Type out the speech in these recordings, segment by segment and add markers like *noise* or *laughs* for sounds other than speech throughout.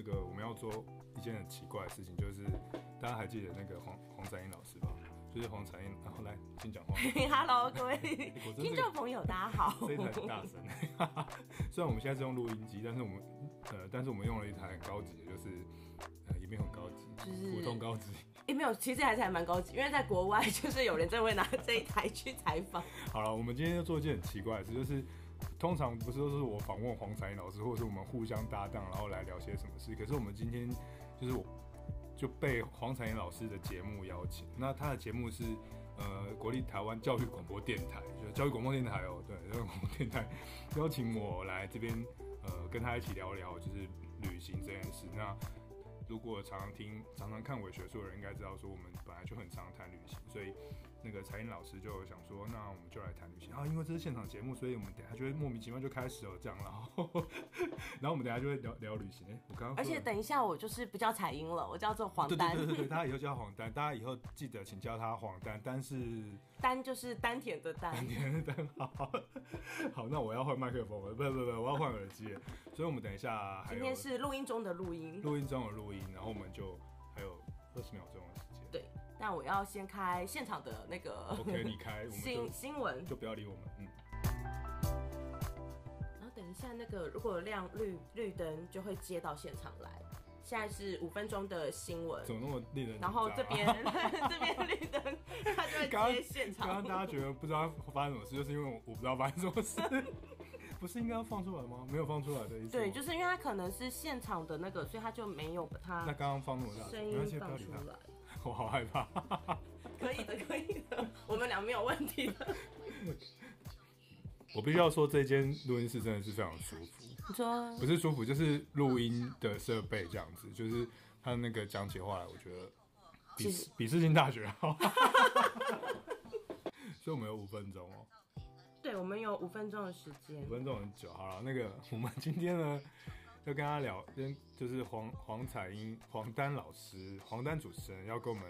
那个我们要做一件很奇怪的事情，就是大家还记得那个黄黄展英老师吧？就是黄彩英，然后来请讲话。*laughs* Hello，各位 *laughs* 听众朋友，大家好。这一台很大声，*laughs* 虽然我们现在是用录音机，但是我们呃，但是我们用了一台很高级的，就是呃也没有很高级，就是普通高级。也、欸、没有，其实还是还蛮高级，因为在国外就是有人真的会拿这一台去采访。好了，我们今天要做一件很奇怪的事，就是。通常不是都是我访问黄彩英老师，或者是我们互相搭档，然后来聊些什么事。可是我们今天就是我就被黄彩英老师的节目邀请，那他的节目是呃国立台湾教育广播电台，就是教育广播电台哦，对，教育广播电台邀请我来这边呃跟他一起聊聊就是旅行这件事。那如果常常听、常常看伪学术的人，应该知道说我们本来就很常谈旅行，所以。那个彩英老师就想说，那我们就来谈旅行啊，因为这是现场节目，所以我们等下就会莫名其妙就开始了这样，然后，然后我们等下就会聊聊旅行。我刚刚，而且等一下我就是不叫彩英了，我叫做黄丹。对对对对，大家以后叫黄丹，大家以后记得请叫他黄丹，丹是 *laughs* 丹就是丹田的丹。丹田的丹，好，好，那我要换麦克风了，不不不，我要换耳机，所以我们等一下。今天是录音中的录音，录音中的录音，然后我们就还有二十秒钟那我要先开现场的那个，OK，*laughs* 你开新新闻，就不要理我们，嗯。然后等一下，那个如果亮绿绿灯，就会接到现场来。现在是五分钟的新闻，怎么那么令人？然后这边 *laughs* 这边绿灯，*laughs* 他就会接现场。刚刚大家觉得不知道发生什么事，就是因为我我不知道发生什么事。不是应该要放出来吗？没有放出来的意思。对，就是因为他可能是现场的那个，所以他就没有把它。那刚刚放那么大声音放出来。我好害怕。可以的，可以的，我们俩没有问题的。我必须要说，这间录音室真的是非常舒服。你说不是舒服，就是录音的设备这样子，就是他那个讲起话来，我觉得比比世新大学好。*laughs* 所以我们有五分钟哦。对，我们有五分钟的时间。五分钟很久，好了，那个我们今天呢，要跟他聊，跟就是黄黄彩英、黄丹老师、黄丹主持人要跟我们。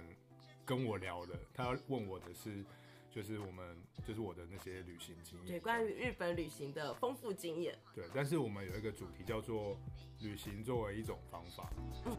跟我聊的，他要问我的是，就是我们，就是我的那些旅行经验，对，关于日本旅行的丰富经验。对，但是我们有一个主题叫做旅行作为一种方法。嗯。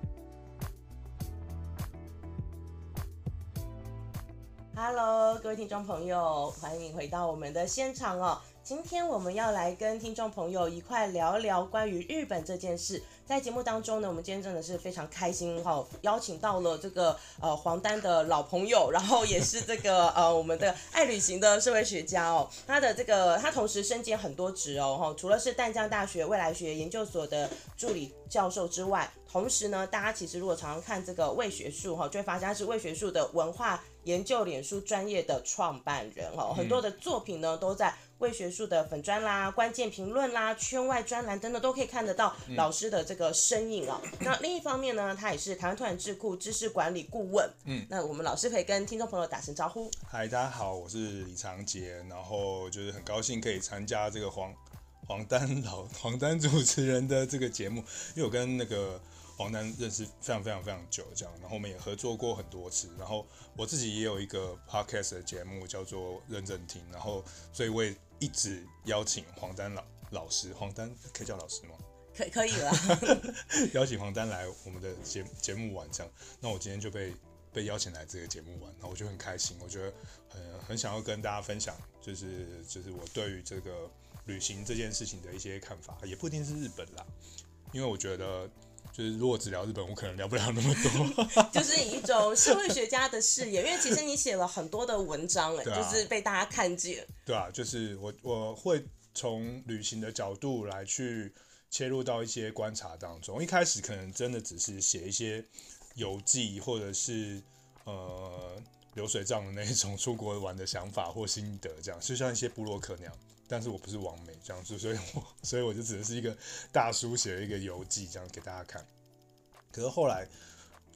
Hello，各位听众朋友，欢迎回到我们的现场哦。今天我们要来跟听众朋友一块聊聊关于日本这件事。在节目当中呢，我们今天真的是非常开心哈，邀请到了这个呃黄丹的老朋友，然后也是这个呃我们的爱旅行的社会学家哦。他的这个他同时身兼很多职哦哈，除了是淡江大学未来学研究所的助理教授之外，同时呢，大家其实如果常常看这个伪学术哈，就会发现他是伪学术的文化研究脸书专业的创办人哦，很多的作品呢都在。伪学术的粉专啦、关键评论啦、圈外专栏等等，都可以看得到老师的这个身影啊。嗯、*laughs* 那另一方面呢，他也是台湾拓展智库知识管理顾问。嗯，那我们老师可以跟听众朋友打声招呼。嗨，大家好，我是李长杰，然后就是很高兴可以参加这个黄黄丹老黄丹主持人的这个节目，因为我跟那个。黄丹认识非常非常非常久，这样，然后我们也合作过很多次，然后我自己也有一个 podcast 的节目叫做认真听，然后所以我也一直邀请黄丹老老师，黄丹可以叫老师吗？可以可以了，*laughs* 邀请黄丹来我们的节节目玩这样，那我今天就被被邀请来这个节目玩，然后我就很开心，我觉得很很想要跟大家分享，就是就是我对于这个旅行这件事情的一些看法，也不一定是日本啦，因为我觉得。就是如果只聊日本，我可能聊不了那么多。*laughs* 就是以一种社会学家的视野，因为其实你写了很多的文章，哎、啊，就是被大家看见。对啊，就是我我会从旅行的角度来去切入到一些观察当中。一开始可能真的只是写一些游记，或者是呃流水账的那一种 *laughs* 出国玩的想法或心得，这样就像一些部落客那样。但是我不是王美这样子，所以我所以我就只能是一个大叔写了一个游记这样给大家看。可是后来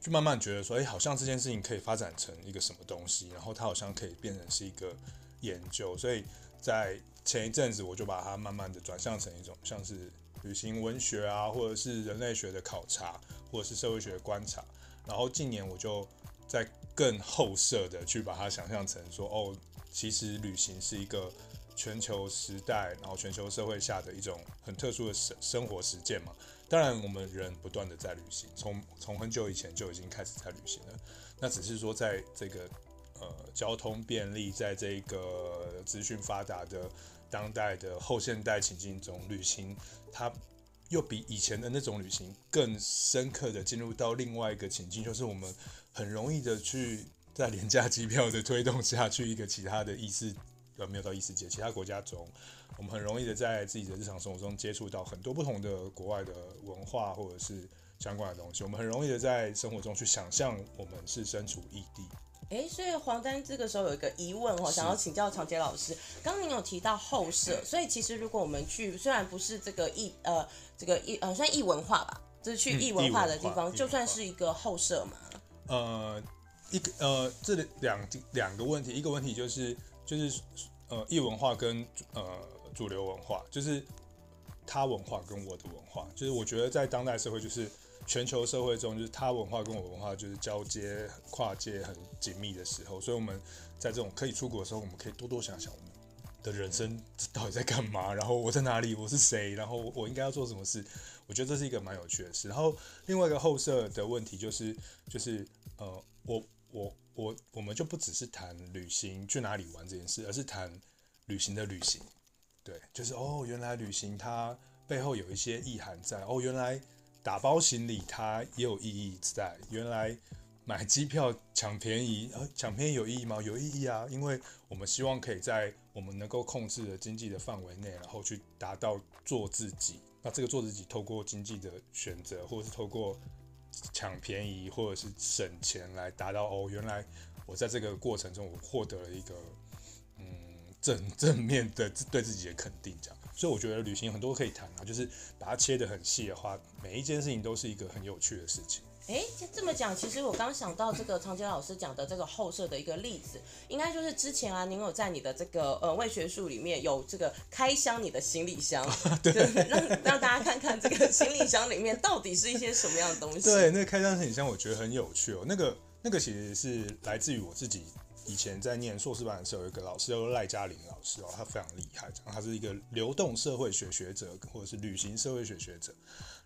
就慢慢觉得说，哎、好像这件事情可以发展成一个什么东西，然后它好像可以变成是一个研究。所以在前一阵子，我就把它慢慢的转向成一种像是旅行文学啊，或者是人类学的考察，或者是社会学观察。然后近年我就在更后设的去把它想象成说，哦，其实旅行是一个。全球时代，然后全球社会下的一种很特殊的生生活实践嘛，当然，我们人不断的在旅行，从从很久以前就已经开始在旅行了。那只是说，在这个呃交通便利，在这个资讯发达的当代的后现代情境中，旅行它又比以前的那种旅行更深刻的进入到另外一个情境，就是我们很容易的去在廉价机票的推动下去一个其他的异世，呃，没有到异世界，其他国家中。我们很容易的在自己的日常生活中接触到很多不同的国外的文化或者是相关的东西。我们很容易的在生活中去想象我们是身处异地。哎，所以黄丹这个时候有一个疑问哦，想要请教长杰老师。刚刚您有提到后设，所以其实如果我们去，虽然不是这个异呃这个异呃算异文化吧，就是去异文化的地方，就算是一个后设嘛。呃，一个呃这两两个问题，一个问题就是就是呃异文化跟呃。主流文化就是他文化跟我的文化，就是我觉得在当代社会，就是全球社会中，就是他文化跟我文化就是交接跨界很紧密的时候，所以我们在这种可以出国的时候，我们可以多多想想我们的人生到底在干嘛，然后我在哪里，我是谁，然后我应该要做什么事。我觉得这是一个蛮有趣的事。然后另外一个后设的问题就是，就是呃，我我我我们就不只是谈旅行去哪里玩这件事，而是谈旅行的旅行。对，就是哦，原来旅行它背后有一些意涵在哦，原来打包行李它也有意义在，原来买机票抢便宜，呃，抢便宜有意义吗？有意义啊，因为我们希望可以在我们能够控制的经济的范围内，然后去达到做自己。那这个做自己，透过经济的选择，或者是透过抢便宜，或者是省钱来达到哦，原来我在这个过程中我获得了一个嗯。正正面的对自己的肯定，这样，所以我觉得旅行很多可以谈啊，就是把它切得很细的话，每一件事情都是一个很有趣的事情。哎，这么讲，其实我刚想到这个长杰老师讲的这个后设的一个例子，应该就是之前啊，您有在你的这个呃伪学术里面有这个开箱你的行李箱，*laughs* 对，让让大家看看这个行李箱里面到底是一些什么样的东西。对，那个开箱行李箱我觉得很有趣哦，那个那个其实是来自于我自己。以前在念硕士班的时候，有一个老师叫做赖嘉玲老师哦，他非常厉害，他是一个流动社会学学者或者是旅行社会学学者。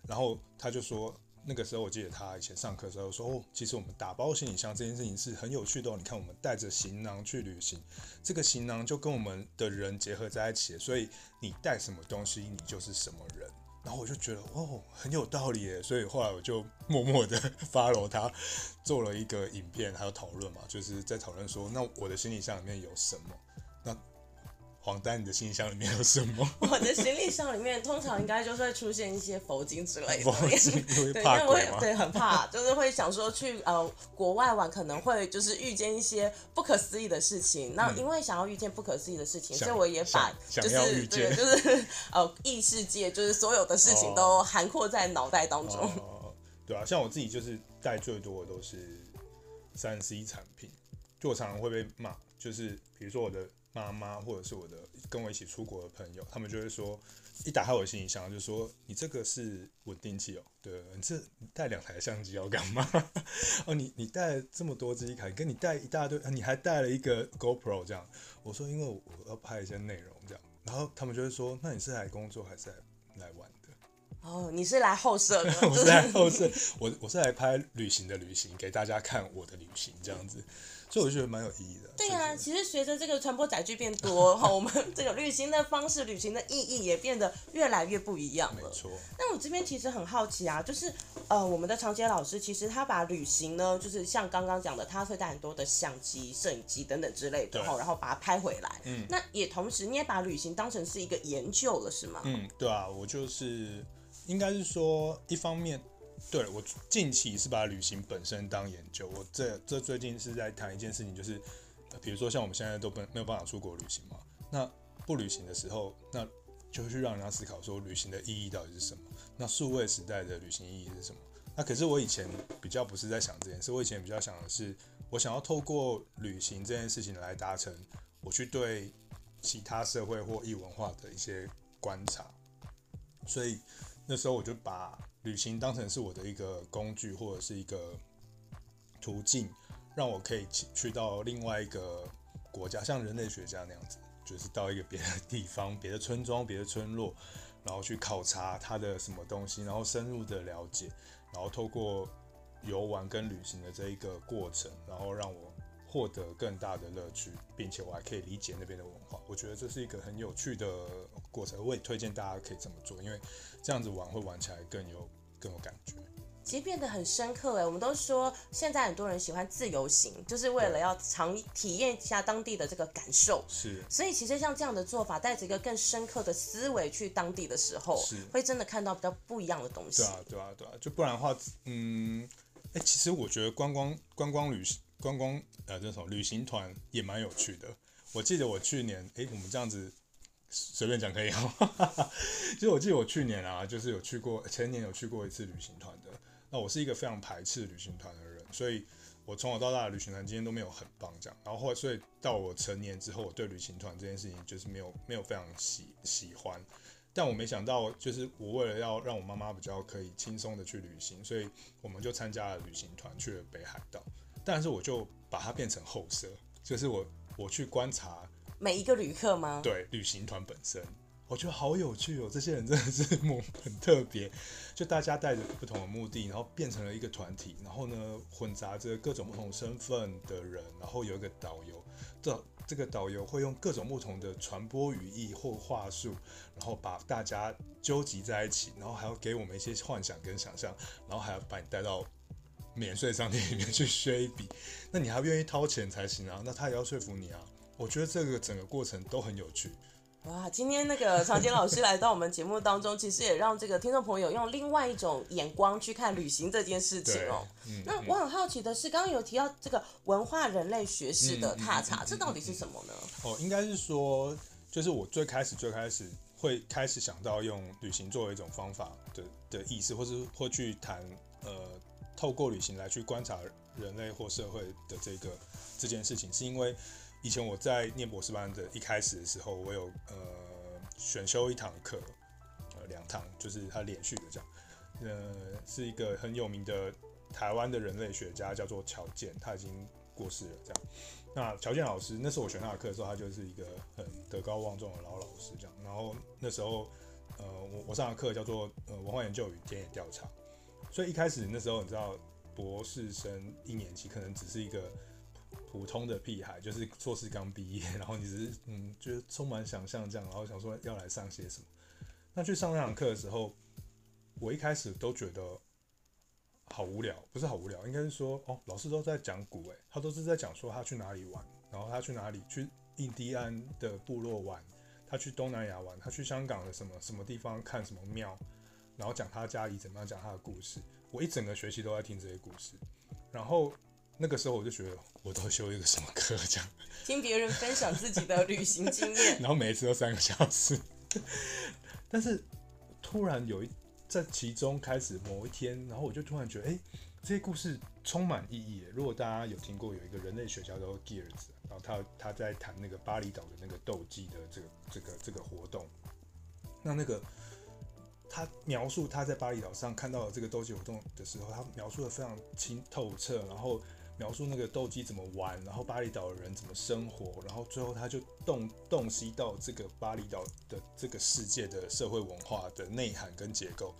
然后他就说，那个时候我记得他以前上课的时候说，哦，其实我们打包行李箱这件事情是很有趣的哦。你看，我们带着行囊去旅行，这个行囊就跟我们的人结合在一起，所以你带什么东西，你就是什么人。然后我就觉得哦，很有道理耶，所以后来我就默默的 *laughs* follow 他，做了一个影片，还有讨论嘛，就是在讨论说，那我的行李箱里面有什么？那黄丹，你的行李箱里面有什么？*laughs* 我的行李箱里面通常应该就是会出现一些佛经之类的。佛经 *laughs* 对，因为我也对很怕，就是会想说去呃国外玩可能会就是遇见一些不可思议的事情。那因为想要遇见不可思议的事情，所以我也把就是对就是 *laughs* 呃异世界就是所有的事情都涵括在脑袋当中。哦，对啊，像我自己就是带最多的都是三 C 产品，就我常常会被骂，就是比如说我的。妈妈或者是我的跟我一起出国的朋友，他们就会说，一打开我的行李箱就说：“你这个是稳定器哦，对，你这带两台相机要干嘛？*laughs* 哦，你你带这么多机卡，跟你带一大堆，你还带了一个 GoPro 这样。”我说：“因为我要拍一些内容这样。”然后他们就会说：“那你是来工作还是来？”哦，你是来后设的，*laughs* 我是来后设，我我是来拍旅行的旅行，给大家看我的旅行这样子。所以我觉得蛮有意义的。对啊，其实随着这个传播载具变多，*laughs* 哈，我们这个旅行的方式、旅行的意义也变得越来越不一样了。没错。那我这边其实很好奇啊，就是呃，我们的长捷老师其实他把旅行呢，就是像刚刚讲的，他会带很多的相机、摄影机等等之类的，哈，然后把它拍回来。嗯。那也同时，你也把旅行当成是一个研究了，是吗？嗯，对啊，我就是应该是说，一方面。对，我近期是把旅行本身当研究。我这这最近是在谈一件事情，就是比如说像我们现在都不没有办法出国旅行嘛，那不旅行的时候，那就去让人家思考说旅行的意义到底是什么？那数位时代的旅行意义是什么？那可是我以前比较不是在想这件事，我以前比较想的是，我想要透过旅行这件事情来达成我去对其他社会或异文化的一些观察，所以那时候我就把。旅行当成是我的一个工具，或者是一个途径，让我可以去去到另外一个国家，像人类学家那样子，就是到一个别的地方、别的村庄、别的村落，然后去考察它的什么东西，然后深入的了解，然后透过游玩跟旅行的这一个过程，然后让我获得更大的乐趣，并且我还可以理解那边的文化。我觉得这是一个很有趣的过程，我也推荐大家可以这么做，因为这样子玩会玩起来更有更有感觉。其实变得很深刻哎，我们都说现在很多人喜欢自由行，就是为了要尝体验一下当地的这个感受。是，所以其实像这样的做法，带着一个更深刻的思维去当地的时候，是会真的看到比较不一样的东西。对啊，对啊，对啊，就不然的话，嗯，哎，其实我觉得观光观光旅行观光呃这种旅行团也蛮有趣的。我记得我去年，哎，我们这样子随便讲可以哈。*laughs* 其实我记得我去年啊，就是有去过，前年有去过一次旅行团的。那我是一个非常排斥旅行团的人，所以我从小到大的旅行团经验都没有很棒这样。然后后来，所以到我成年之后，我对旅行团这件事情就是没有没有非常喜喜欢。但我没想到，就是我为了要让我妈妈比较可以轻松的去旅行，所以我们就参加了旅行团去了北海道。但是我就把它变成后设，就是我我去观察每一个旅客吗？对，旅行团本身。我觉得好有趣哦，这些人真的是 *laughs* 很特别，就大家带着不同的目的，然后变成了一个团体，然后呢混杂着各种不同身份的人，然后有一个导游，这这个导游会用各种不同的传播语义或话术，然后把大家纠集在一起，然后还要给我们一些幻想跟想象，然后还要把你带到免税商店里面去削一笔，*laughs* 那你还愿意掏钱才行啊，那他也要说服你啊，我觉得这个整个过程都很有趣。哇，今天那个长杰老师来到我们节目当中，其实也让这个听众朋友用另外一种眼光去看旅行这件事情哦。嗯、那我很好奇的是，刚刚有提到这个文化人类学式的踏查，这到底是什么呢？哦，应该是说，就是我最开始最开始会开始想到用旅行作为一种方法的的意思，或是或去谈呃，透过旅行来去观察人类或社会的这个这件事情，是因为。以前我在念博士班的一开始的时候，我有呃选修一堂课，呃两堂，就是他连续的这样，呃是一个很有名的台湾的人类学家，叫做乔健，他已经过世了这样。那乔健老师，那时候我选他的课的时候，他就是一个很德高望重的老老师这样。然后那时候呃我我上的课叫做呃文化研究与田野调查，所以一开始那时候你知道博士生一年级可能只是一个。普通的屁孩，就是硕士刚毕业，*laughs* 然后你只是嗯，就是充满想象这样，然后想说要来上些什么。那去上那堂课的时候，我一开始都觉得好无聊，不是好无聊，应该是说哦，老师都在讲古诶，他都是在讲说他去哪里玩，然后他去哪里去印第安的部落玩，他去东南亚玩，他去香港的什么什么地方看什么庙，然后讲他家里怎么样讲他的故事。我一整个学期都在听这些故事，然后。那个时候我就觉得，我都修一个什么课这样？听别人分享自己的旅行经验，*laughs* 然后每一次都三个小时。*laughs* 但是突然有一在其中开始某一天，然后我就突然觉得，哎、欸，这些故事充满意义。如果大家有听过有一个人类学家叫做 Geertz，然后他他在谈那个巴厘岛的那个斗鸡的这个这个这个活动，那那个。他描述他在巴厘岛上看到了这个斗鸡活动的时候，他描述的非常清透彻，然后描述那个斗鸡怎么玩，然后巴厘岛的人怎么生活，然后最后他就洞洞悉到这个巴厘岛的这个世界的社会文化的内涵跟结构。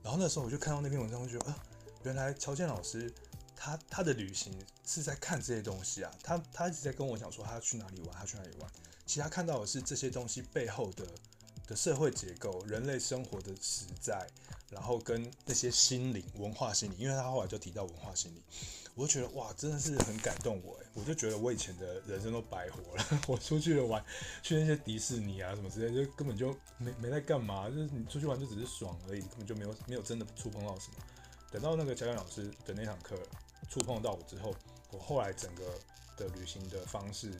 然后那时候我就看到那篇文章，我就觉得啊，原来乔健老师他他的旅行是在看这些东西啊，他他一直在跟我讲说他要去哪里玩，他去哪里玩。其实他看到的是这些东西背后的。社会结构、人类生活的实在，然后跟那些心灵、文化心理，因为他后来就提到文化心理，我就觉得哇，真的是很感动我哎，我就觉得我以前的人生都白活了。*laughs* 我出去了玩，去那些迪士尼啊什么之类，就根本就没没在干嘛，就是你出去玩就只是爽而已，根本就没有没有真的触碰到什么。等到那个乔健老师的那堂课触碰到我之后，我后来整个的旅行的方式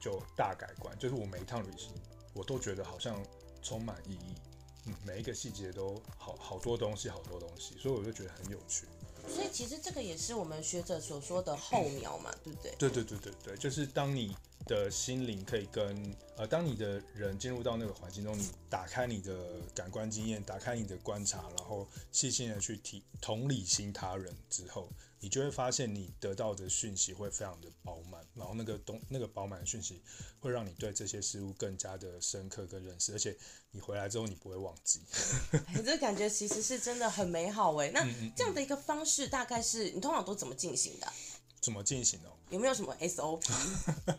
就大改观，就是我每一趟旅行我都觉得好像。充满意义，嗯，每一个细节都好好多东西，好多东西，所以我就觉得很有趣。所以其实这个也是我们学者所说的后苗嘛，对不对？对对对对对，就是当你的心灵可以跟呃，当你的人进入到那个环境中，你打开你的感官经验，打开你的观察，然后细心的去体同理心他人之后，你就会发现你得到的讯息会非常的饱满，然后那个东那个饱满的讯息会让你对这些事物更加的深刻跟认识，而且你回来之后你不会忘记。你这感觉其实是真的很美好哎。那这样的一个方式，大概是你通常都怎么进行的？怎么进行哦？有没有什么 SOP？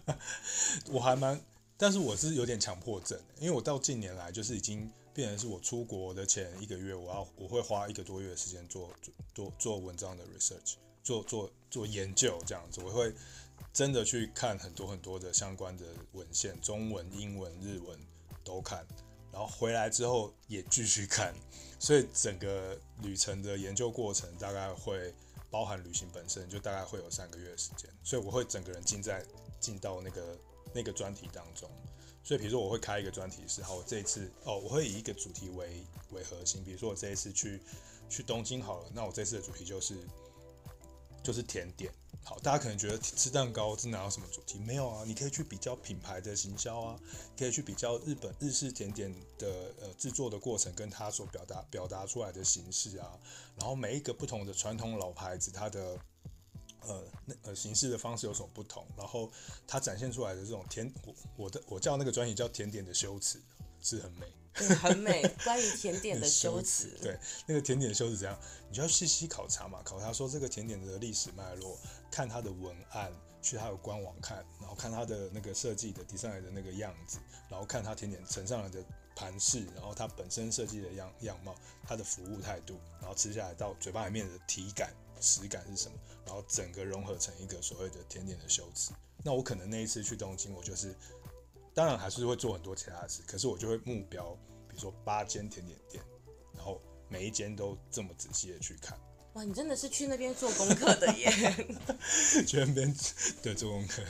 *laughs* 我还蛮，但是我是有点强迫症，因为我到近年来就是已经变成是我出国的前一个月，我要我会花一个多月的时间做做做做文章的 research，做做做研究这样子，我会真的去看很多很多的相关的文献，中文、英文、日文都看，然后回来之后也继续看，所以整个旅程的研究过程大概会。包含旅行本身就大概会有三个月的时间，所以我会整个人进在进到那个那个专题当中。所以比如说我会开一个专题是，好，我这一次哦，我会以一个主题为为核心。比如说我这一次去去东京好了，那我这次的主题就是就是甜点。好，大家可能觉得吃蛋糕这哪有什么主题？没有啊，你可以去比较品牌的行销啊，可以去比较日本日式甜点的呃制作的过程，跟它所表达表达出来的形式啊，然后每一个不同的传统老牌子，它的呃那呃形式的方式有什么不同？然后它展现出来的这种甜，我我的我叫那个专辑叫甜点的修辞，是很美。很美，关于甜点的修辞。对，那个甜点的修辞怎样？你就要细细考察嘛，考察说这个甜点的历史脉络，看它的文案，去它的官网看，然后看它的那个设计的 design 的那个样子，然后看它甜点呈上来的盘式，然后它本身设计的样样貌，它的服务态度，然后吃下来到嘴巴里面的体感、食感是什么，然后整个融合成一个所谓的甜点的修辞。那我可能那一次去东京，我就是。当然还是会做很多其他的事，可是我就会目标，比如说八间甜点店，然后每一间都这么仔细的去看。哇，你真的是去那边做功课的耶！*laughs* 去那边对做功课，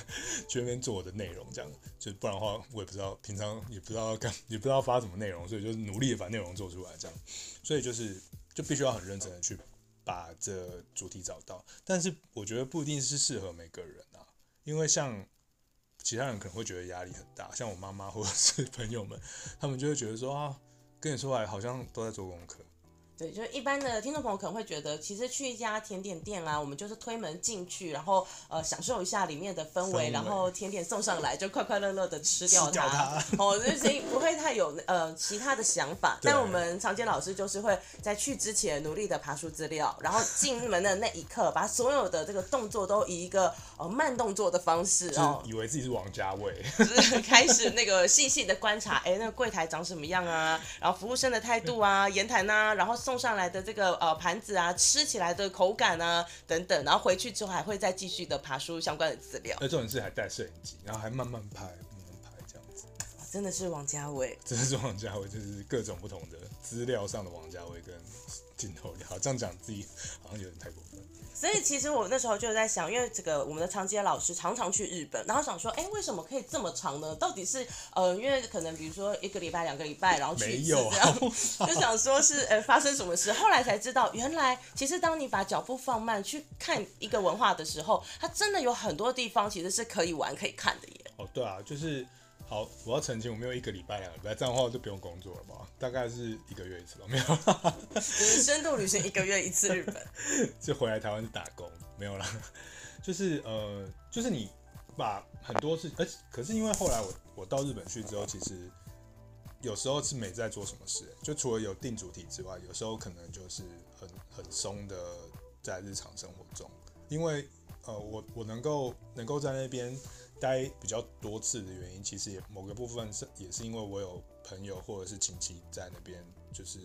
去那边做我的内容，这样就不然的话，我也不知道平常也不知道要干，*laughs* 也不知道发什么内容，所以就是努力的把内容做出来，这样。所以就是就必须要很认真的去把这主题找到，但是我觉得不一定是适合每个人啊，因为像。其他人可能会觉得压力很大，像我妈妈或者是 *laughs* 朋友们，他们就会觉得说啊，跟你出来好像都在做功课。对，就是一般的听众朋友可能会觉得，其实去一家甜点店啊，我们就是推门进去，然后呃享受一下里面的氛围，氛围然后甜点送上来就快快乐乐的吃掉它。掉它哦，所以不会太有呃其他的想法。但我们常见老师就是会在去之前努力的爬出资料，然后进门的那一刻，把所有的这个动作都以一个呃慢动作的方式哦，以为自己是王家卫，*laughs* 就是开始那个细细的观察，哎，那个柜台长什么样啊？然后服务生的态度啊，言谈啊，然后。送上来的这个呃盘子啊，吃起来的口感啊等等，然后回去之后还会再继续的爬书相关的资料。那重点是还带摄影机，然后还慢慢拍，慢慢拍这样子。真的是王家卫，*laughs* 真的是王家卫，就是各种不同的资料上的王家卫跟镜头里。好，这样讲自己好像有点太过分。所以其实我那时候就在想，因为这个我们的长街老师常常去日本，然后想说，哎，为什么可以这么长呢？到底是呃，因为可能比如说一个礼拜、两个礼拜，然后去一次这样，*laughs* 就想说是呃发生什么事。后来才知道，原来其实当你把脚步放慢去看一个文化的时候，它真的有很多地方其实是可以玩、可以看的耶。哦，对啊，就是。好，我要澄清，我没有一个礼拜、两个礼拜，这样的话我就不用工作了吧？大概是一个月一次吧，没有。深度旅行一个月一次日本，就回来台湾打工，没有啦。就是呃，就是你把很多事，而且可是因为后来我我到日本去之后，其实有时候是没在做什么事，就除了有定主题之外，有时候可能就是很很松的在日常生活中，因为呃，我我能够能够在那边。待比较多次的原因，其实也某个部分是也是因为我有朋友或者是亲戚在那边，就是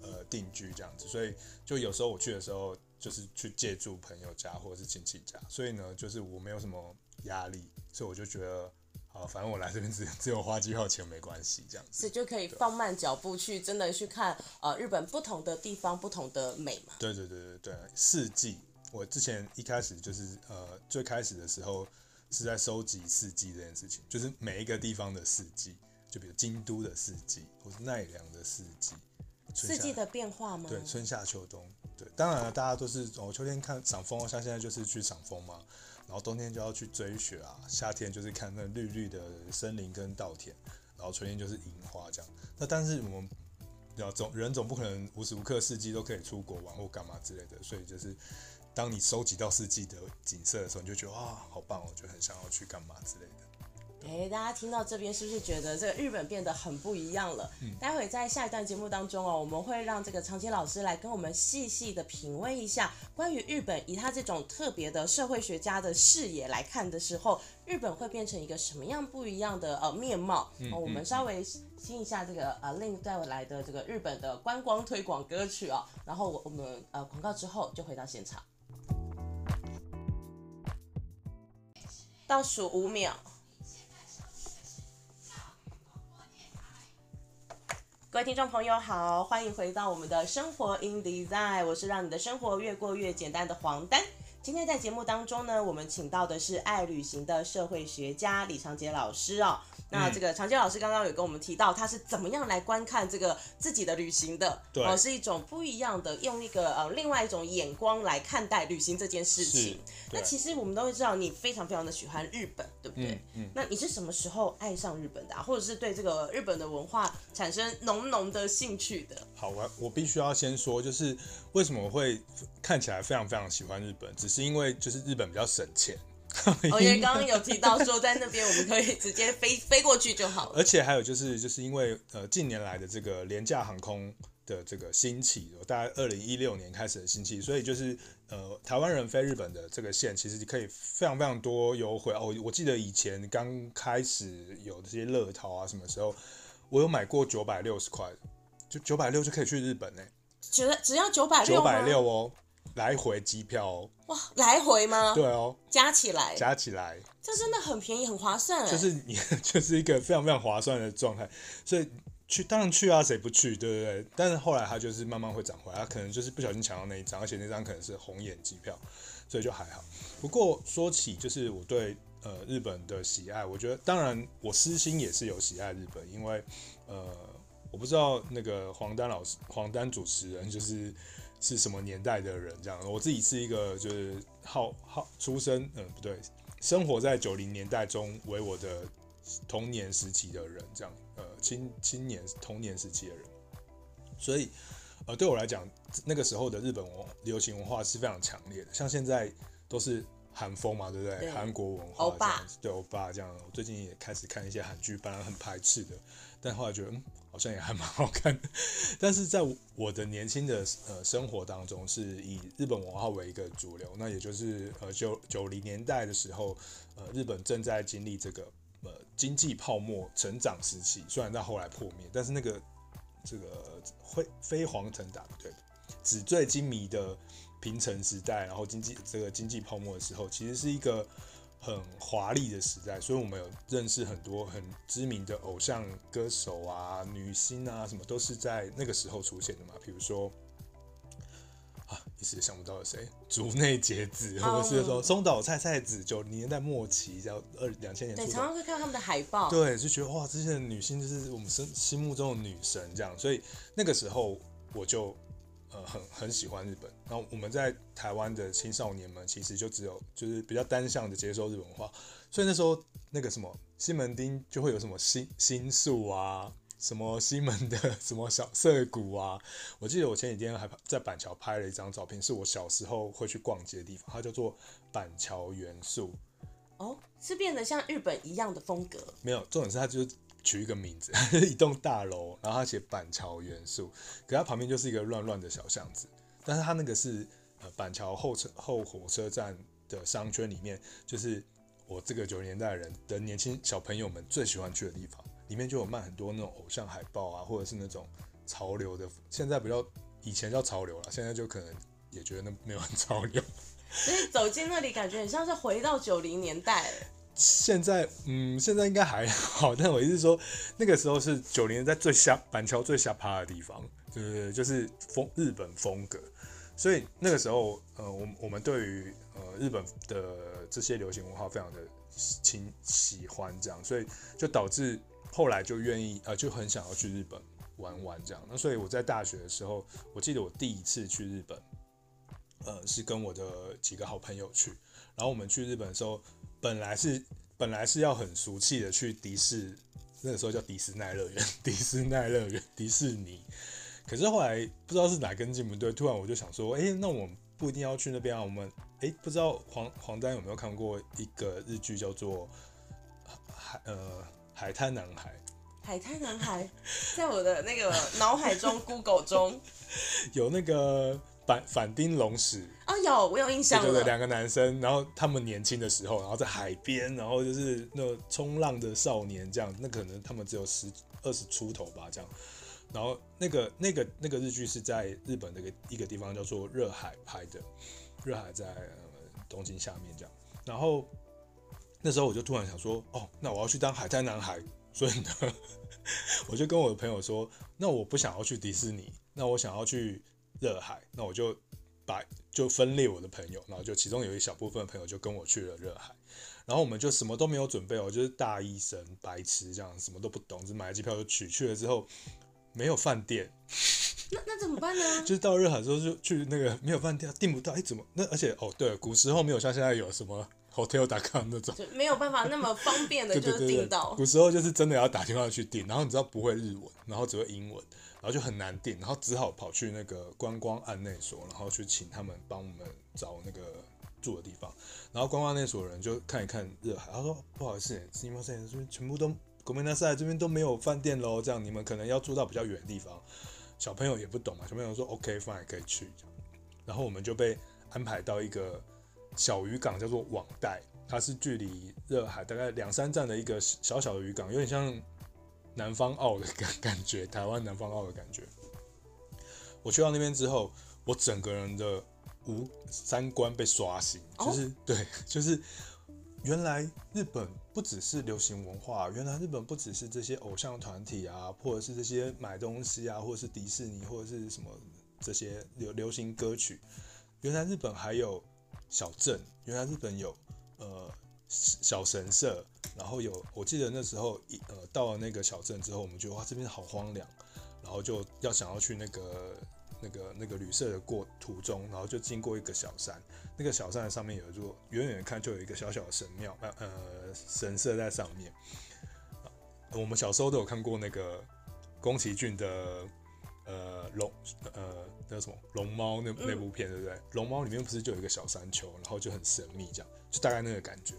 呃定居这样子，所以就有时候我去的时候，就是去借住朋友家或者是亲戚家，所以呢，就是我没有什么压力，所以我就觉得，好，反正我来这边只只有花机票钱没关系，这样子，所以就可以放慢脚步去真的去看呃日本不同的地方不同的美嘛。对对对对对，四季，我之前一开始就是呃最开始的时候。是在收集四季这件事情，就是每一个地方的四季，就比如京都的四季，或是奈良的四季，四季的变化吗？对，春夏秋冬。对，当然了，大家都是哦，秋天看赏枫，像现在就是去赏枫嘛。然后冬天就要去追雪啊，夏天就是看那绿绿的森林跟稻田，然后春天就是樱花这样。那但是我们要总人总不可能无时无刻四季都可以出国玩或干嘛之类的，所以就是当你收集到四季的景色的时候，你就觉得哇，好棒哦，就很想要去干嘛之类的。哎，大家听到这边是不是觉得这个日本变得很不一样了？嗯，待会在下一段节目当中哦，我们会让这个长洁老师来跟我们细细的品味一下关于日本，以他这种特别的社会学家的视野来看的时候，日本会变成一个什么样不一样的呃面貌？嗯，我们稍微听一下这个呃 Link 带回来的这个日本的观光推广歌曲哦，然后我我们呃广告之后就回到现场，倒数五秒。各位听众朋友好，欢迎回到我们的生活 in Design，我是让你的生活越过越简单的黄丹。今天在节目当中呢，我们请到的是爱旅行的社会学家李长杰老师哦。那这个长杰老师刚刚有跟我们提到，他是怎么样来观看这个自己的旅行的？对，哦，是一种不一样的，用一个呃另外一种眼光来看待旅行这件事情。那其实我们都会知道，你非常非常的喜欢日本，对不对？嗯。嗯，那你是什么时候爱上日本的啊？或者是对这个日本的文化产生浓浓的兴趣的？好，我我必须要先说，就是为什么我会看起来非常非常喜欢日本，只是因为就是日本比较省钱。哦，因为刚刚有提到说，在那边我们可以直接飞飞过去就好了。而且还有就是，就是因为呃近年来的这个廉价航空的这个兴起，大概二零一六年开始的兴起，所以就是呃台湾人飞日本的这个线，其实可以非常非常多优惠哦。我记得以前刚开始有这些乐淘啊，什么时候我有买过九百六十块，就九百六就可以去日本呢？只只要九百六？九百六哦。来回机票哦，哇，来回吗？对哦，加起来，加起来，这真的很便宜，很划算。就是你 *laughs* 就是一个非常非常划算的状态，所以去当然去啊，谁不去，对不对？但是后来他就是慢慢会涨回来，他可能就是不小心抢到那一张，而且那张可能是红眼机票，所以就还好。不过说起就是我对呃日本的喜爱，我觉得当然我私心也是有喜爱日本，因为呃我不知道那个黄丹老师、黄丹主持人就是。是什么年代的人？这样，我自己是一个就是好好出生，嗯，不对，生活在九零年代中为我的童年时期的人，这样，呃，青青年童年时期的人，所以，呃，对我来讲，那个时候的日本文流行文化是非常强烈的，像现在都是韩风嘛，对不对？韩国文化这样子，对欧巴这样，我最近也开始看一些韩剧，本来很排斥的，但后来觉得，嗯。好像也还蛮好看的，*laughs* 但是在我的年轻的呃生活当中，是以日本文化为一个主流。那也就是呃九九零年代的时候，呃日本正在经历这个呃经济泡沫成长时期，虽然到后来破灭，但是那个这个辉飞黄腾达对纸醉金迷的平成时代，然后经济这个经济泡沫的时候，其实是一个。很华丽的时代，所以我们有认识很多很知名的偶像歌手啊、女星啊，什么都是在那个时候出现的嘛。比如说啊，一时想不到有谁，竹内结子，或者是说松岛菜菜子，九零年代末期，叫二两千年。对，常常会看到他们的海报，对，就觉得哇，这些女星就是我们心心目中的女神这样。所以那个时候我就。呃，很很喜欢日本。然后我们在台湾的青少年们，其实就只有就是比较单向的接受日本文化。所以那时候那个什么西门町就会有什么新新宿啊，什么西门的 *laughs* 什么小涩谷啊。我记得我前几天还在板桥拍了一张照片，是我小时候会去逛街的地方，它叫做板桥元素。哦，是变得像日本一样的风格？没有，重点是它就是。取一个名字，*laughs* 一栋大楼，然后他写板桥元素，可它旁边就是一个乱乱的小巷子。但是它那个是呃板桥后车后火车站的商圈里面，就是我这个九十年代人的年轻小朋友们最喜欢去的地方。里面就有卖很多那种偶像海报啊，或者是那种潮流的，现在比较以前叫潮流了，现在就可能也觉得那没有很潮流。所以走进那里，感觉很像是回到九零年代。现在，嗯，现在应该还好，*laughs* 但我意思是说，那个时候是九零年代最下板桥最下趴的地方，对对对，就是风日本风格，所以那个时候，呃，我我们对于呃日本的这些流行文化非常的亲喜欢，这样，所以就导致后来就愿意，呃，就很想要去日本玩玩这样。那所以我在大学的时候，我记得我第一次去日本，呃，是跟我的几个好朋友去。然后我们去日本的时候，本来是本来是要很俗气的去迪士，那个时候叫迪士尼乐园，*laughs* 迪士尼乐园，迪士尼。可是后来不知道是哪根筋不对，突然我就想说，哎、欸，那我们不一定要去那边啊。我们哎、欸，不知道黄黄丹有没有看过一个日剧叫做海呃海滩男孩。海滩男孩，在我的那个脑海中，*laughs* Google 中有那个反反丁龙史哦，有我有印象了，对对，两个男生，然后他们年轻的时候，然后在海边，然后就是那冲浪的少年这样，那可能他们只有十二十出头吧，这样。然后那个那个那个日剧是在日本的一个一个地方叫做热海拍的，热海在东京下面这样。然后那时候我就突然想说，哦，那我要去当海滩男孩。所以呢，*laughs* 我就跟我的朋友说，那我不想要去迪士尼，那我想要去热海，那我就把就分裂我的朋友，然后就其中有一小部分的朋友就跟我去了热海，然后我们就什么都没有准备，哦就是大一生白痴这样，什么都不懂，只买了机票就去，去了之后没有饭店，那那怎么办呢？*laughs* 就是到热海之后就去那个没有饭店订不到，哎、欸、怎么那而且哦对，古时候没有像现在有什么。Hotel.com 那种，就没有办法那么方便的，*laughs* 就是订到。古时候就是真的要打电话去订，然后你知道不会日文，然后只会英文，然后就很难订，然后只好跑去那个观光案内所，然后去请他们帮我们找那个住的地方。然后观光案内所的人就看一看热海，他说不好意思，是因为这边全部都国民大赛这边都没有饭店喽，这样你们可能要住到比较远的地方。小朋友也不懂嘛，小朋友说 OK fine 可以去，然后我们就被安排到一个。小渔港叫做网袋，它是距离热海大概两三站的一个小小的渔港，有点像南方澳的感 *laughs* 感觉，台湾南方澳的感觉。我去到那边之后，我整个人的五三观被刷新，就是、哦、*laughs* 对，就是原来日本不只是流行文化，原来日本不只是这些偶像团体啊，或者是这些买东西啊，或者是迪士尼或者是什么这些流流行歌曲，原来日本还有。小镇，原来日本有呃小神社，然后有我记得那时候一呃到了那个小镇之后，我们觉得哇这边好荒凉，然后就要想要去那个那个那个旅社的过途中，然后就经过一个小山，那个小山上面有一座远远看就有一个小小的神庙，呃呃神社在上面。我们小时候都有看过那个宫崎骏的。呃，龙呃那什么龙猫那那部片对不对？龙猫里面不是就有一个小山丘，然后就很神秘这样，就大概那个感觉。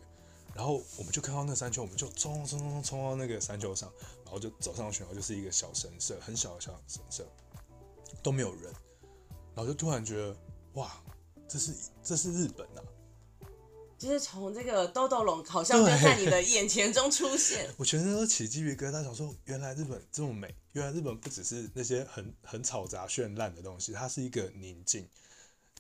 然后我们就看到那个山丘，我们就冲冲冲冲到那个山丘上，然后就走上去，然后就是一个小神社，很小的小神社，都没有人。然后就突然觉得，哇，这是这是日本啊！就是从这个豆豆龙，好像就在你的眼前中出现。我全身都起鸡皮疙瘩，想说，原来日本这么美，原来日本不只是那些很很嘈杂绚烂的东西，它是一个宁静。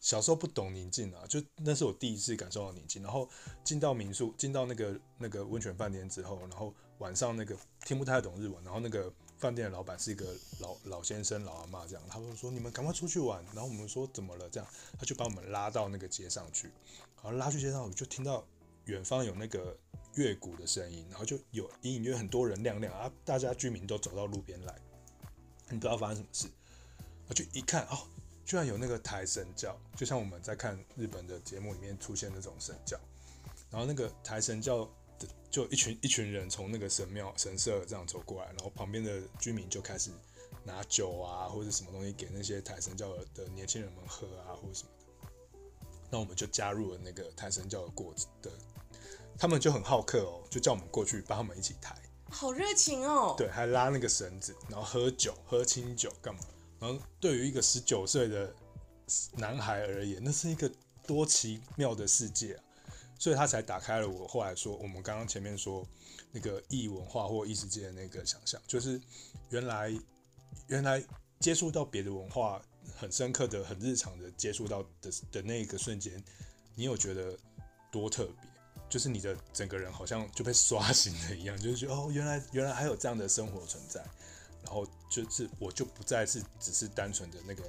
小时候不懂宁静啊，就那是我第一次感受到宁静。然后进到民宿，进到那个那个温泉饭店之后，然后晚上那个听不太懂日文，然后那个饭店的老板是一个老老先生、老阿嬷这样，他们说，你们赶快出去玩。然后我们说怎么了？这样他就把我们拉到那个街上去。然后拉去街上，我就听到远方有那个乐鼓的声音，然后就有隐隐约很多人亮亮啊，大家居民都走到路边来，你不知道发生什么事，我就一看哦，居然有那个抬神教，就像我们在看日本的节目里面出现那种神教，然后那个抬神教的就一群一群人从那个神庙神社这样走过来，然后旁边的居民就开始拿酒啊或者什么东西给那些抬神教的年轻人们喝啊或者什么的。那我们就加入了那个抬神教的过程的，他们就很好客哦，就叫我们过去帮他们一起抬，好热情哦。对，还拉那个绳子，然后喝酒，喝清酒干嘛？然后对于一个十九岁的男孩而言，那是一个多奇妙的世界啊！所以他才打开了我后来说，我们刚刚前面说那个异文化或异世界的那个想象，就是原来原来接触到别的文化。很深刻的、很日常的接触到的的那个瞬间，你有觉得多特别？就是你的整个人好像就被刷新了一样，就是觉得哦，原来原来还有这样的生活存在。然后就是我就不再是只是单纯的那个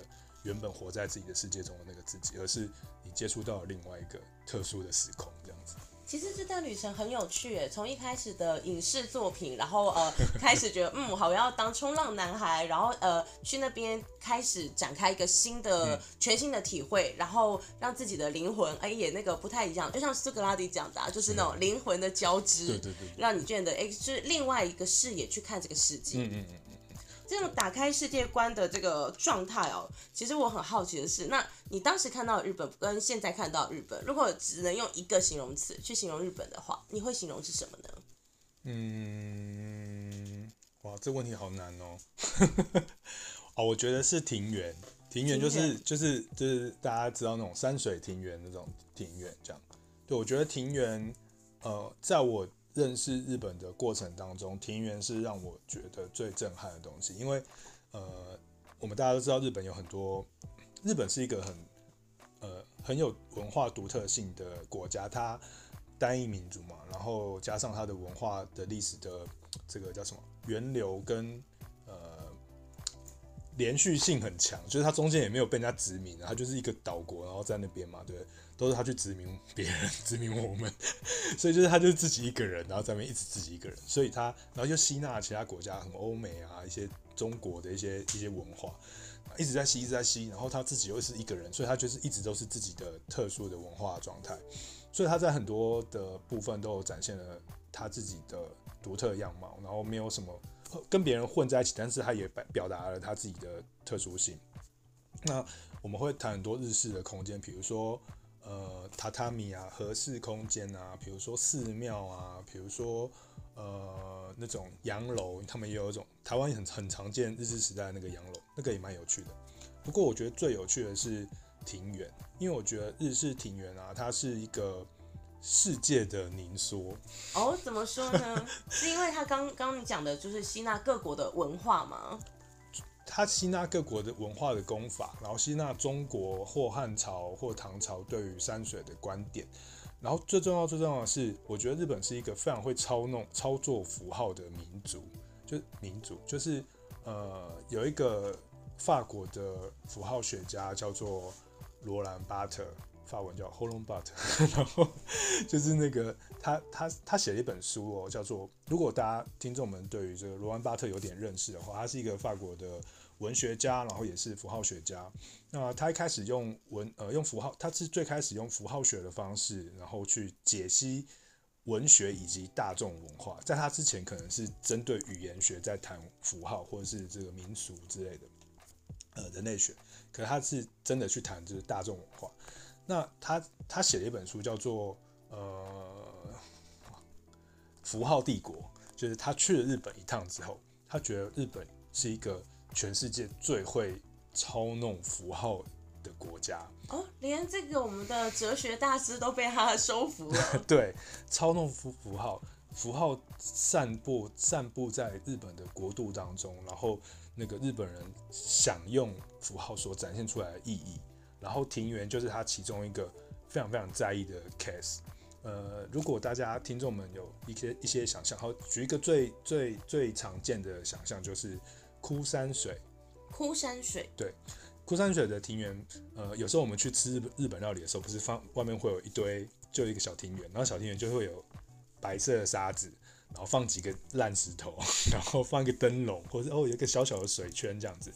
原本活在自己的世界中的那个自己，而是你接触到了另外一个特殊的时空，这样子。其实这段旅程很有趣诶，从一开始的影视作品，然后呃开始觉得嗯好，我要当冲浪男孩，然后呃去那边开始展开一个新的、嗯、全新的体会，然后让自己的灵魂哎也那个不太一样，就像苏格拉底讲的、啊，就是那种灵魂的交织，对对对，让你觉得哎是另外一个视野去看这个世界。嗯嗯嗯。这种打开世界观的这个状态哦，其实我很好奇的是，那你当时看到日本跟现在看到日本，如果只能用一个形容词去形容日本的话，你会形容是什么呢？嗯，哇，这问题好难哦。*laughs* 哦，我觉得是庭园，庭园就是园就是就是大家知道那种山水庭园那种庭园这样。对，我觉得庭园，呃，在我。认识日本的过程当中，庭园是让我觉得最震撼的东西，因为，呃，我们大家都知道日本有很多，日本是一个很，呃，很有文化独特性的国家，它单一民族嘛，然后加上它的文化的历史的这个叫什么源流跟连续性很强，就是它中间也没有被人家殖民，它就是一个岛国，然后在那边嘛，对。都是他去殖民别人，*laughs* 殖民我们，*laughs* 所以就是他就是自己一个人，然后在那边一直自己一个人，所以他然后又吸纳其他国家，很欧美啊，一些中国的一些一些文化，一直在吸，一直在吸，然后他自己又是一个人，所以他就是一直都是自己的特殊的文化状态，所以他在很多的部分都有展现了他自己的独特样貌，然后没有什么跟别人混在一起，但是他也表表达了他自己的特殊性。那我们会谈很多日式的空间，比如说。呃，榻榻米啊，和室空间啊，比如说寺庙啊，比如说呃那种洋楼，他们也有一种台湾很很常见日治时代那个洋楼，那个也蛮有趣的。不过我觉得最有趣的是庭园，因为我觉得日式庭园啊，它是一个世界的凝缩。哦，怎么说呢？*laughs* 是因为他刚刚你讲的就是吸纳各国的文化吗？他吸纳各国的文化的功法，然后吸纳中国或汉朝或唐朝对于山水的观点，然后最重要最重要的是，我觉得日本是一个非常会操弄操作符号的民族，就民族就是呃有一个法国的符号学家叫做罗兰巴特，法文叫 Roland Barthes，*laughs* 然后就是那个他他他写了一本书哦，叫做如果大家听众们对于这个罗兰巴特有点认识的话，他是一个法国的。文学家，然后也是符号学家。那他一开始用文呃用符号，他是最开始用符号学的方式，然后去解析文学以及大众文化。在他之前，可能是针对语言学在谈符号或者是这个民俗之类的，呃，人类学。可是他是真的去谈就是大众文化。那他他写了一本书叫做呃符号帝国，就是他去了日本一趟之后，他觉得日本是一个。全世界最会操弄符号的国家哦，连这个我们的哲学大师都被他收服了。*laughs* 对，操弄符符号，符号散布散布在日本的国度当中，然后那个日本人享用符号所展现出来的意义，然后庭园就是他其中一个非常非常在意的 case。呃，如果大家听众们有一些一些想象，好，举一个最最最常见的想象就是。枯山水，枯山水，对，枯山水的庭园，呃，有时候我们去吃日日本料理的时候，不是放外面会有一堆，就一个小庭园，然后小庭园就会有白色的沙子，然后放几个烂石头，*laughs* 然后放一个灯笼，或者哦有一个小小的水圈这样子，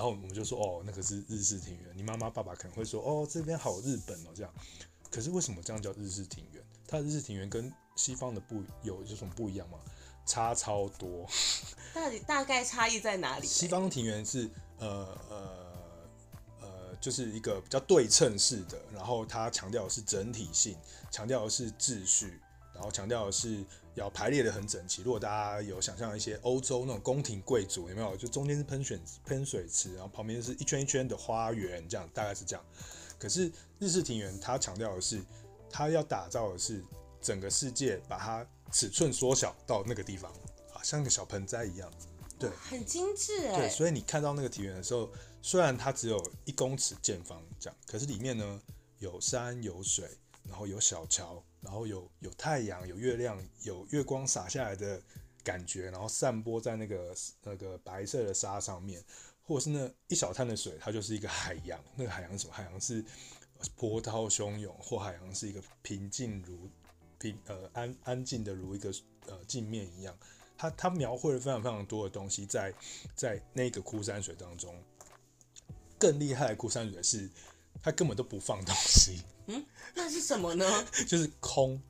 然后我们就说哦，那个是日式庭园。你妈妈爸爸可能会说哦，这边好日本哦这样，可是为什么这样叫日式庭园？它的日式庭园跟西方的不有有什么不一样吗？差超多，*laughs* 到底大概差异在哪里？西方庭园是呃呃呃，就是一个比较对称式的，然后它强调的是整体性，强调的是秩序，然后强调的是要排列的很整齐。如果大家有想象一些欧洲那种宫廷贵族，有没有？就中间是喷水喷水池，然后旁边是一圈一圈的花园，这样大概是这样。可是日式庭园它强调的是，它要打造的是整个世界，把它。尺寸缩小到那个地方啊，像个小盆栽一样，对，很精致哎。对，所以你看到那个庭园的时候，虽然它只有一公尺见方这样，可是里面呢有山有水，然后有小桥，然后有有太阳有月亮有月光洒下来的感觉，然后散播在那个那个白色的沙上面，或者是那一小滩的水，它就是一个海洋。那个海洋是什么？海洋是波涛汹涌，或海洋是一个平静如。平呃安安静的如一个呃镜面一样。他他描绘了非常非常多的东西在在那个枯山水当中。更厉害的枯山水是，他根本都不放东西。嗯，那是什么呢？*laughs* 就是空，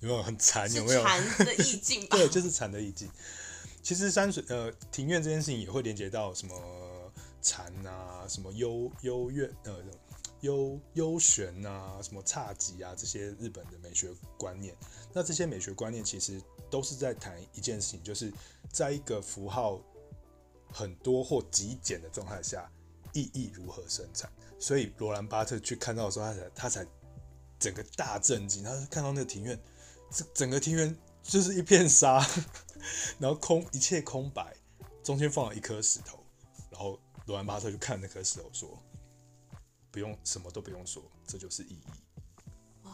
有没有很禅？有没有禅的意境？*laughs* 对，就是禅的意境。其实山水呃庭院这件事情也会连接到什么禅啊，什么幽幽怨呃幽幽玄啊，什么侘寂啊这些日本的美学观念。那这些美学观念其实都是在谈一件事情，就是在一个符号很多或极简的状态下。意义如何生产？所以罗兰巴特去看到的时候，他才他才整个大震惊。他看到那个庭院，这整个庭院就是一片沙，*laughs* 然后空一切空白，中间放了一颗石头。然后罗兰巴特就看那颗石头说：“不用什么都不用说，这就是意义。”哇！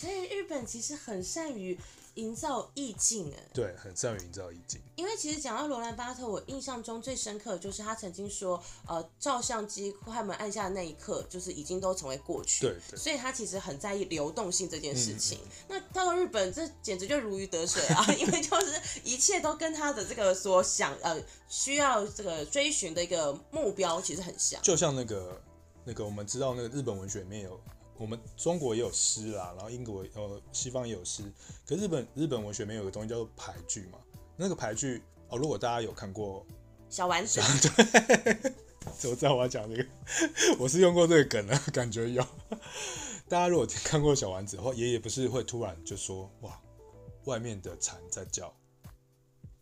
所以日本其实很善于。营造意境，哎，对，很善于营造意境。因为其实讲到罗兰巴特，我印象中最深刻的就是他曾经说，呃，照相机快门按下的那一刻，就是已经都成为过去。对对。所以他其实很在意流动性这件事情。嗯、那到了日本，这简直就如鱼得水啊！*laughs* 因为就是一切都跟他的这个所想，呃，需要这个追寻的一个目标，其实很像。就像那个那个，我们知道那个日本文学里面有。我们中国也有诗啦，然后英国呃西方也有诗，可日本日本文学里面有个东西叫做俳句嘛。那个俳句哦，如果大家有看过小丸子，*laughs* 对，我知道我要讲这个，我是用过这个梗的，感觉有。大家如果看过小丸子的话，爷爷不是会突然就说哇，外面的蝉在叫，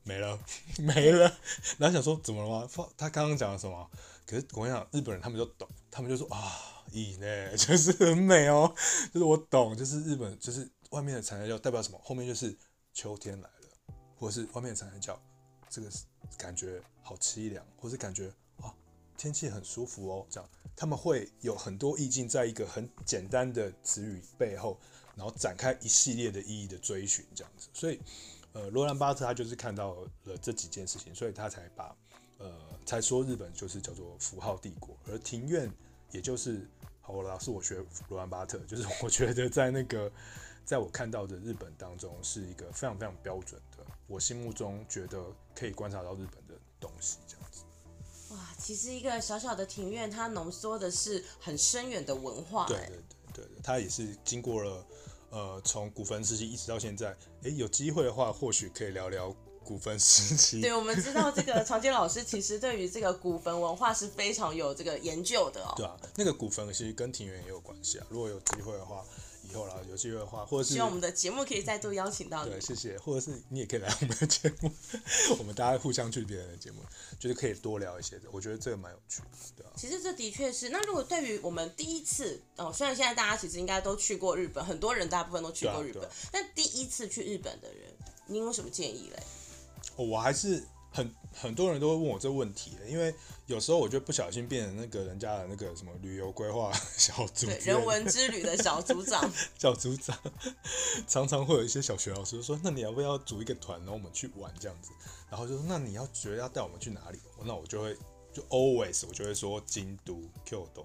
没了 *laughs* 没了，然后想说怎么了吗？他刚刚讲了什么？可是我跟你讲，日本人他们就懂，他们就说啊。以呢，*laughs* 就是很美哦，就是我懂，就是日本，就是外面的蝉在叫代表什么？后面就是秋天来了，或者是外面的蝉叫，这个感觉好凄凉，或是感觉啊天气很舒服哦，这样他们会有很多意境，在一个很简单的词语背后，然后展开一系列的意义的追寻，这样子。所以，呃，罗兰巴特他就是看到了这几件事情，所以他才把呃才说日本就是叫做符号帝国，而庭院也就是。好，我老师，我学罗兰巴特，就是我觉得在那个，在我看到的日本当中，是一个非常非常标准的，我心目中觉得可以观察到日本的东西，这样子。哇，其实一个小小的庭院，它浓缩的是很深远的文化。对对对对，它也是经过了，呃，从古坟时期一直到现在，哎、欸，有机会的话，或许可以聊聊。古坟时期，对，我们知道这个长洁老师其实对于这个古坟文化是非常有这个研究的哦。对啊，那个古坟其实跟庭园也有关系啊。如果有机会的话，以后啦，有机会的话，或者是希望我们的节目可以再度邀请到你。对，谢谢。或者是你也可以来我们的节目，我们大家互相去别人的节目，就是可以多聊一些的。我觉得这个蛮有趣的，对啊。其实这的确是。那如果对于我们第一次哦，虽然现在大家其实应该都去过日本，很多人大部分都去过日本，啊啊、但第一次去日本的人，你有什么建议嘞？我还是很很多人都会问我这个问题的，因为有时候我就不小心变成那个人家的那个什么旅游规划小组，对，人文之旅的小组长，*laughs* 小组长，常常会有一些小学老师说，那你要不要组一个团，然后我们去玩这样子，然后就说，那你要觉得要带我们去哪里？那我就会就 always 我就会说京都 Kyoto，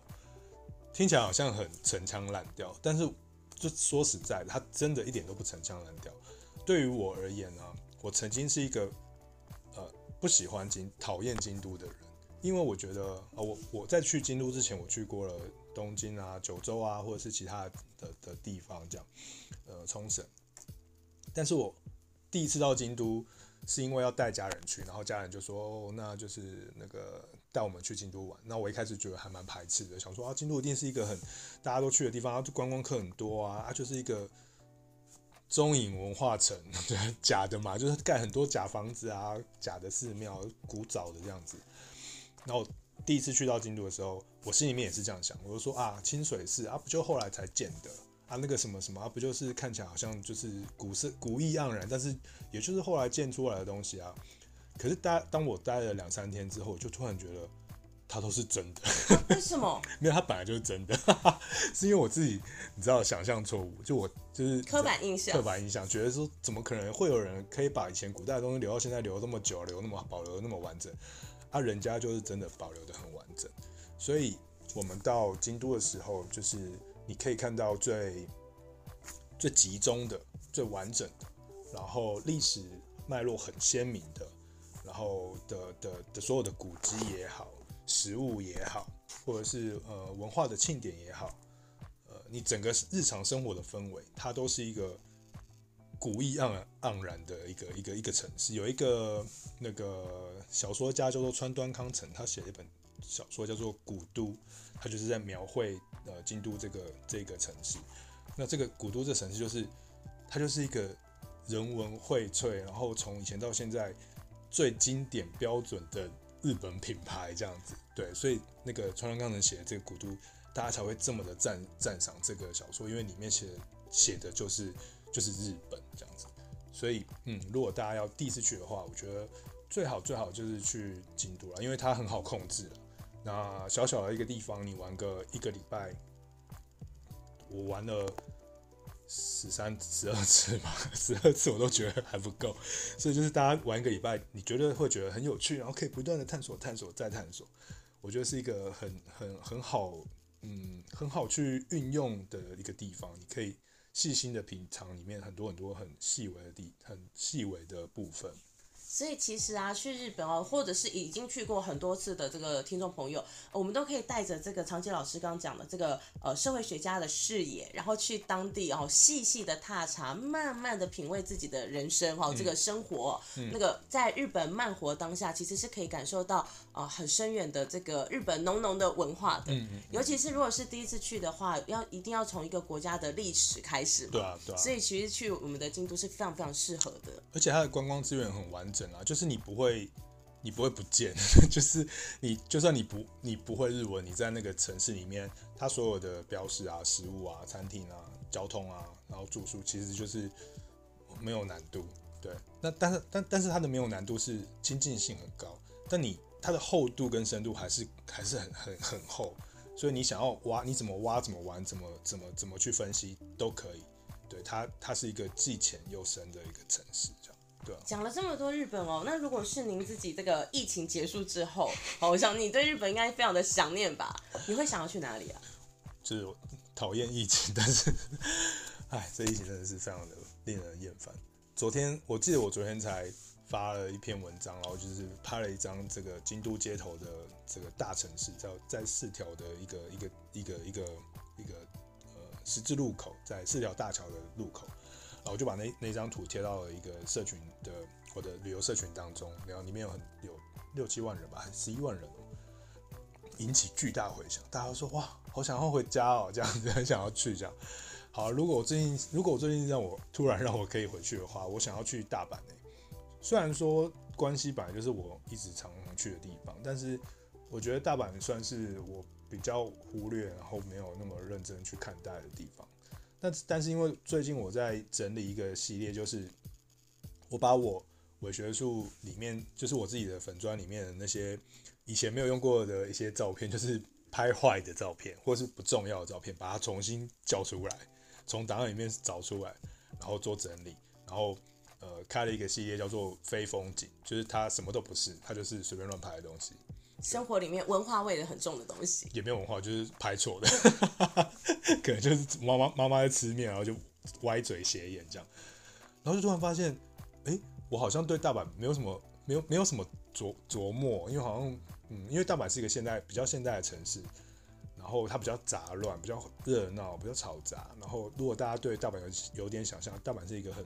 听起来好像很陈腔滥调，但是就说实在的，它真的一点都不陈腔滥调。对于我而言呢、啊。我曾经是一个呃不喜欢京、讨厌京都的人，因为我觉得啊、呃，我我在去京都之前，我去过了东京啊、九州啊，或者是其他的的，地方，这样呃冲绳。但是我第一次到京都，是因为要带家人去，然后家人就说，哦，那就是那个带我们去京都玩。那我一开始觉得还蛮排斥的，想说啊，京都一定是一个很大家都去的地方，啊，观光客很多啊，啊，就是一个。中影文化城，对，*laughs* 假的嘛，就是盖很多假房子啊，假的寺庙，古早的这样子。然后第一次去到京都的时候，我心里面也是这样想，我就说啊，清水寺啊，不就后来才建的啊？那个什么什么啊，不就是看起来好像就是古色古意盎然，但是也就是后来建出来的东西啊。可是待当我待了两三天之后，就突然觉得。它都是真的，为什么？*laughs* 没有，它本来就是真的，*laughs* 是因为我自己，你知道，想象错误，就我就是刻板印象，刻板印象，觉得说怎么可能会有人可以把以前古代的东西留到现在，留那么久，留那么保留那么完整，啊，人家就是真的保留的很完整。所以我们到京都的时候，就是你可以看到最最集中的、最完整的，然后历史脉络很鲜明的，然后的的的所有的古迹也好，食物也好，或者是呃文化的庆典也好，呃，你整个日常生活的氛围，它都是一个古意盎然盎然的一个一个一个城市。有一个那个小说家叫做川端康成，他写了一本小说叫做《古都》，他就是在描绘呃京都这个这个城市。那这个古都这城市就是它就是一个人文荟萃，然后从以前到现在最经典标准的日本品牌这样子。对，所以那个川端康成写的这个古都，大家才会这么的赞赞赏这个小说，因为里面写写的就是就是日本这样子。所以嗯，如果大家要第一次去的话，我觉得最好最好就是去京都了，因为它很好控制了。那小小的一个地方，你玩个一个礼拜，我玩了十三、十二次吧，*laughs* 十二次我都觉得还不够，所以就是大家玩一个礼拜，你觉得会觉得很有趣，然后可以不断的探索、探索再探索，我觉得是一个很、很、很好，嗯，很好去运用的一个地方，你可以细心的品尝里面很多很多很细微的地、很细微的部分。所以其实啊，去日本哦，或者是已经去过很多次的这个听众朋友，我们都可以带着这个长洁老师刚刚讲的这个呃社会学家的视野，然后去当地哦细细的踏查，慢慢的品味自己的人生哈、哦，这个生活、嗯、那个在日本慢活当下，其实是可以感受到啊、呃、很深远的这个日本浓浓的文化的。嗯嗯。尤其是如果是第一次去的话，要一定要从一个国家的历史开始。对啊，对啊。所以其实去我们的京都是非常非常适合的，而且它的观光资源很完整。啊就是你不会，你不会不见，*laughs* 就是你就算你不你不会日文，你在那个城市里面，它所有的标识啊、食物啊、餐厅啊、交通啊，然后住宿，其实就是没有难度。对，那但是但但是它的没有难度是亲近性很高，但你它的厚度跟深度还是还是很很很厚，所以你想要挖，你怎么挖、怎么玩、怎么怎么怎么去分析都可以。对，它它是一个既浅又深的一个城市这样。讲了这么多日本哦，那如果是您自己这个疫情结束之后，*laughs* 好，我想你对日本应该非常的想念吧？你会想要去哪里啊？就是讨厌疫情，但是，*laughs* 哎，这疫情真的是非常的令人厌烦。昨天我记得我昨天才发了一篇文章，然后就是拍了一张这个京都街头的这个大城市，在在四条的一个一个一个一个一个呃十字路口，在四条大桥的路口。我就把那那张图贴到了一个社群的我的旅游社群当中，然后里面有很有六七万人吧，还是十一万人哦，引起巨大回响。大家都说哇，好想要回家哦，这样子很想要去这样。好，如果我最近如果我最近让我突然让我可以回去的话，我想要去大阪诶。虽然说关西本来就是我一直常常去的地方，但是我觉得大阪算是我比较忽略，然后没有那么认真去看待的地方。但但是因为最近我在整理一个系列，就是我把我伪学术里面，就是我自己的粉专里面的那些以前没有用过的一些照片，就是拍坏的照片或是不重要的照片，把它重新叫出来，从档案里面找出来，然后做整理，然后呃开了一个系列叫做非风景，就是它什么都不是，它就是随便乱拍的东西。生活里面文化味的很重的东西，也没有文化，就是拍错的，*laughs* 可能就是妈妈妈妈在吃面，然后就歪嘴斜眼这样，然后就突然发现，哎、欸，我好像对大阪没有什么，没有没有什么琢琢磨，因为好像，嗯，因为大阪是一个现代比较现代的城市，然后它比较杂乱，比较热闹，比较嘈杂，然后如果大家对大阪有有点想象，大阪是一个很。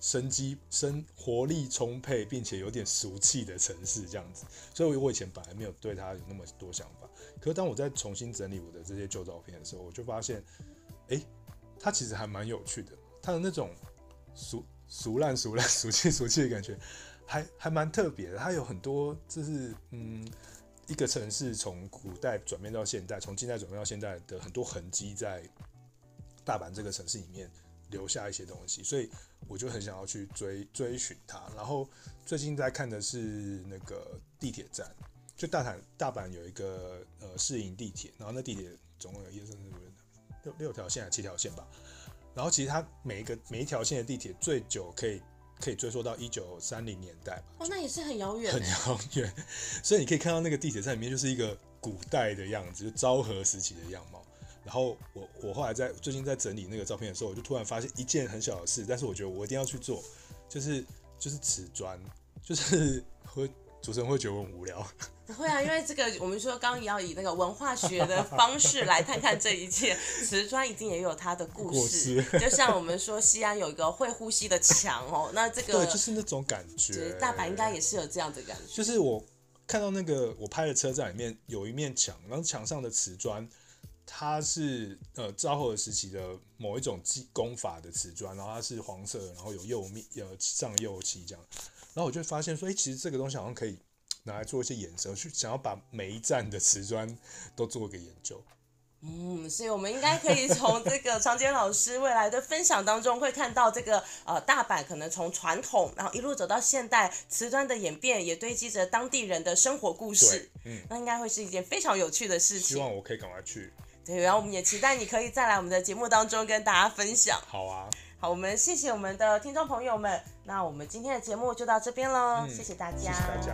生机、生活力充沛，并且有点俗气的城市，这样子。所以，我以前本来没有对它有那么多想法。可是，当我在重新整理我的这些旧照片的时候，我就发现，哎、欸，他其实还蛮有趣的。它的那种俗 *laughs* 俗烂、俗烂、俗气、俗气的感觉，*laughs* 还还蛮特别的。它有很多，就是嗯，一个城市从古代转变到现代，从近代转变到现代的很多痕迹，在大阪这个城市里面留下一些东西，所以。我就很想要去追追寻它，然后最近在看的是那个地铁站，就大阪大阪有一个呃市营地铁，然后那地铁总共有一二三四五六六条线还是七条线吧，然后其实它每一个每一条线的地铁最久可以可以追溯到一九三零年代吧，哦，那也是很遥远，很遥远，*laughs* 所以你可以看到那个地铁站里面就是一个古代的样子，就昭和时期的样貌。然后我我后来在最近在整理那个照片的时候，我就突然发现一件很小的事，但是我觉得我一定要去做，就是就是瓷砖，就是 *laughs* 会主持人会觉得我很无聊。不会啊，因为这个我们说刚刚也要以那个文化学的 *laughs* 方式来看看这一切，瓷砖一定也有它的故事。就像我们说西安有一个会呼吸的墙哦，那这个对，就是那种感觉。大阪应该也是有这样的感觉。就是我看到那个我拍的车站里面有一面墙，然后墙上的瓷砖，它是呃昭和时期的某一种技工法的瓷砖，然后它是黄色，然后有釉面呃上釉漆这样，然后我就发现说，哎，其实这个东西好像可以。拿来做一些衍生，去想要把每一站的瓷砖都做一个研究。嗯，所以我们应该可以从这个长洁老师未来的分享当中，会看到这个呃大阪可能从传统，然后一路走到现代，瓷砖的演变也堆积着当地人的生活故事。嗯，那应该会是一件非常有趣的事情。希望我可以赶快去。对，然后我们也期待你可以再来我们的节目当中跟大家分享。好啊，好，我们谢谢我们的听众朋友们，那我们今天的节目就到这边喽，嗯，谢谢大家，谢谢大家。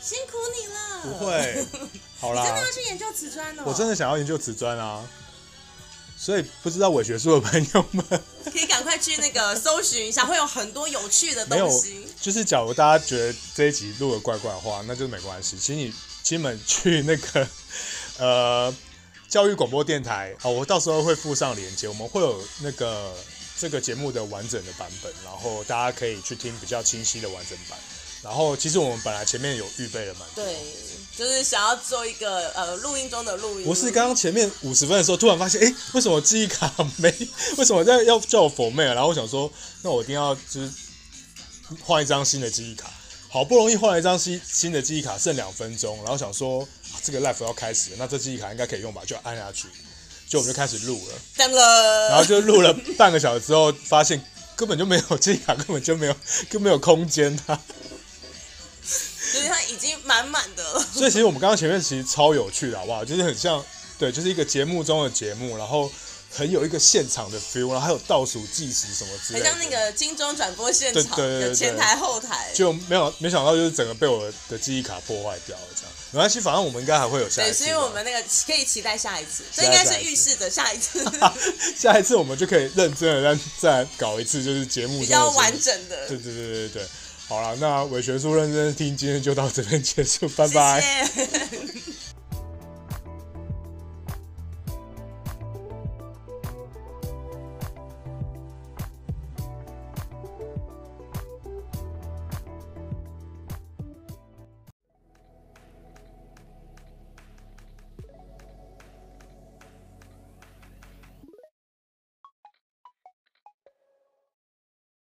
辛苦你了，不会，好啦，你真的要去研究瓷砖哦？我真的想要研究瓷砖啊，所以不知道伪学术的朋友们。可以赶快去那个搜寻一下，会有很多有趣的东西。就是假如大家觉得这一集录的怪怪的话，那就没关系，请你亲们去那个呃教育广播电台。哦，我到时候会附上链接，我们会有那个这个节目的完整的版本，然后大家可以去听比较清晰的完整版。然后其实我们本来前面有预备了蛮多，对，就是想要做一个呃录音中的录音。我是刚刚前面五十分的时候，突然发现，哎，为什么记忆卡没？为什么在要叫我 format？然后我想说，那我一定要就是换一张新的记忆卡。好不容易换了一张新新的记忆卡，剩两分钟，然后想说，啊，这个 life 要开始了，那这记忆卡应该可以用吧？就按下去，就我们就开始录了。*laughs* 了。然后就录了半个小时之后，发现根本就没有记忆卡，根本就没有，*laughs* 就没有空间啊。所以它已经满满的了。*laughs* 所以其实我们刚刚前面其实超有趣的，好不好？就是很像，对，就是一个节目中的节目，然后很有一个现场的 feel，然后还有倒数计时什么之类的，很像那个金钟转播现场，对对对，前台后台。就没有没想到，就是整个被我的记忆卡破坏掉了，这样。没关系，反正我们应该还会有下一次。对，所以我们那个可以期待下一次，*laughs* 这应该是预示着下一次。下一次 *laughs* 我们就可以认真的再再搞一次，就是节目比较完整的。对对对对对。好了，那伪学术认真听，今天就到这边结束，拜拜。